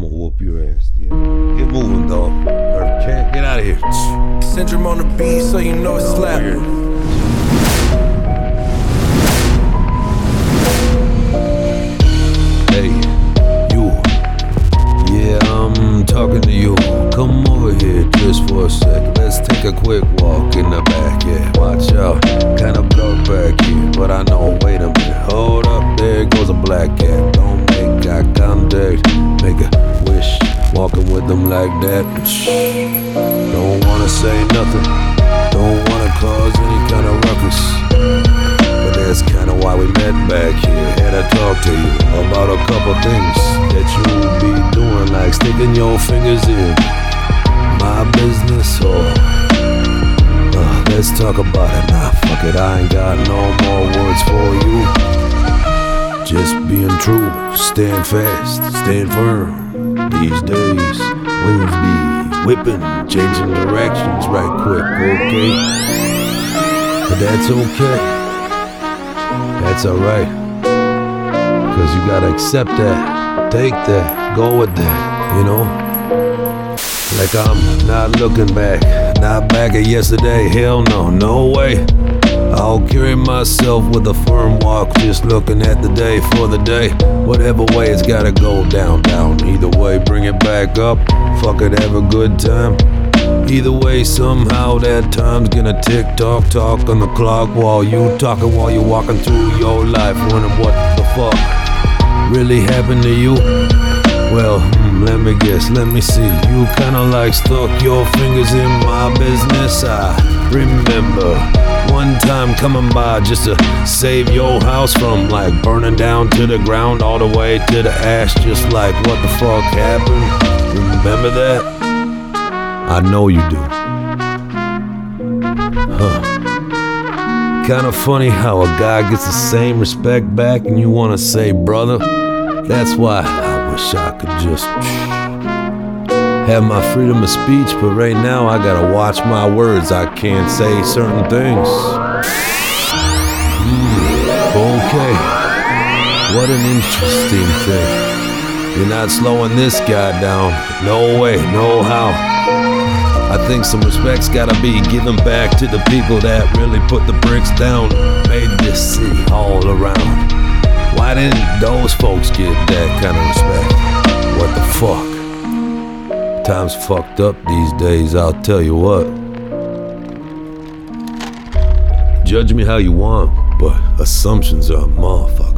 I'ma whoop your ass, yeah. Get moving, dog. Or can't get out of here. Syndrome on the beat, so you know it's oh, slapping. Hey, you. Yeah, I'm talking to you. Come over here just for a sec. Let's take a quick walk in the back. Them like that. Don't wanna say nothing. Don't wanna cause any kind of ruckus. But that's kinda why we met back here. Had to talk to you about a couple things that you be doing, like sticking your fingers in my business. Or uh, let's talk about it. Nah, fuck it, I ain't got no more words for you. Just being true, stand fast, stand firm. These days, winds be whipping, changing directions right quick, okay? But that's okay. That's alright. Cause you gotta accept that, take that, go with that, you know? Like I'm not looking back, not back at yesterday, hell no, no way. I'll carry myself with a firm walk, just looking at the day for the day. Whatever way it's gotta go down, down. Either way, bring it back up. Fuck it, have a good time. Either way, somehow that time's gonna tick tock, talk on the clock while you talking while you're walking through your life, wondering what the fuck really happened to you. Well, hmm, let me guess, let me see. You kinda like stuck your fingers in my business. I remember one time coming by just to save your house from like burning down to the ground all the way to the ash, just like what the fuck happened. Remember that? I know you do. Huh. Kinda funny how a guy gets the same respect back and you wanna say, brother. That's why I wish I could just have my freedom of speech, but right now I gotta watch my words. I can't say certain things. Hmm, okay. What an interesting thing. You're not slowing this guy down. No way, no how. I think some respect's gotta be given back to the people that really put the bricks down, made this city all around. Why didn't those folks get that kind of respect? What the fuck? Time's fucked up these days, I'll tell you what. Judge me how you want, but assumptions are a motherfucker.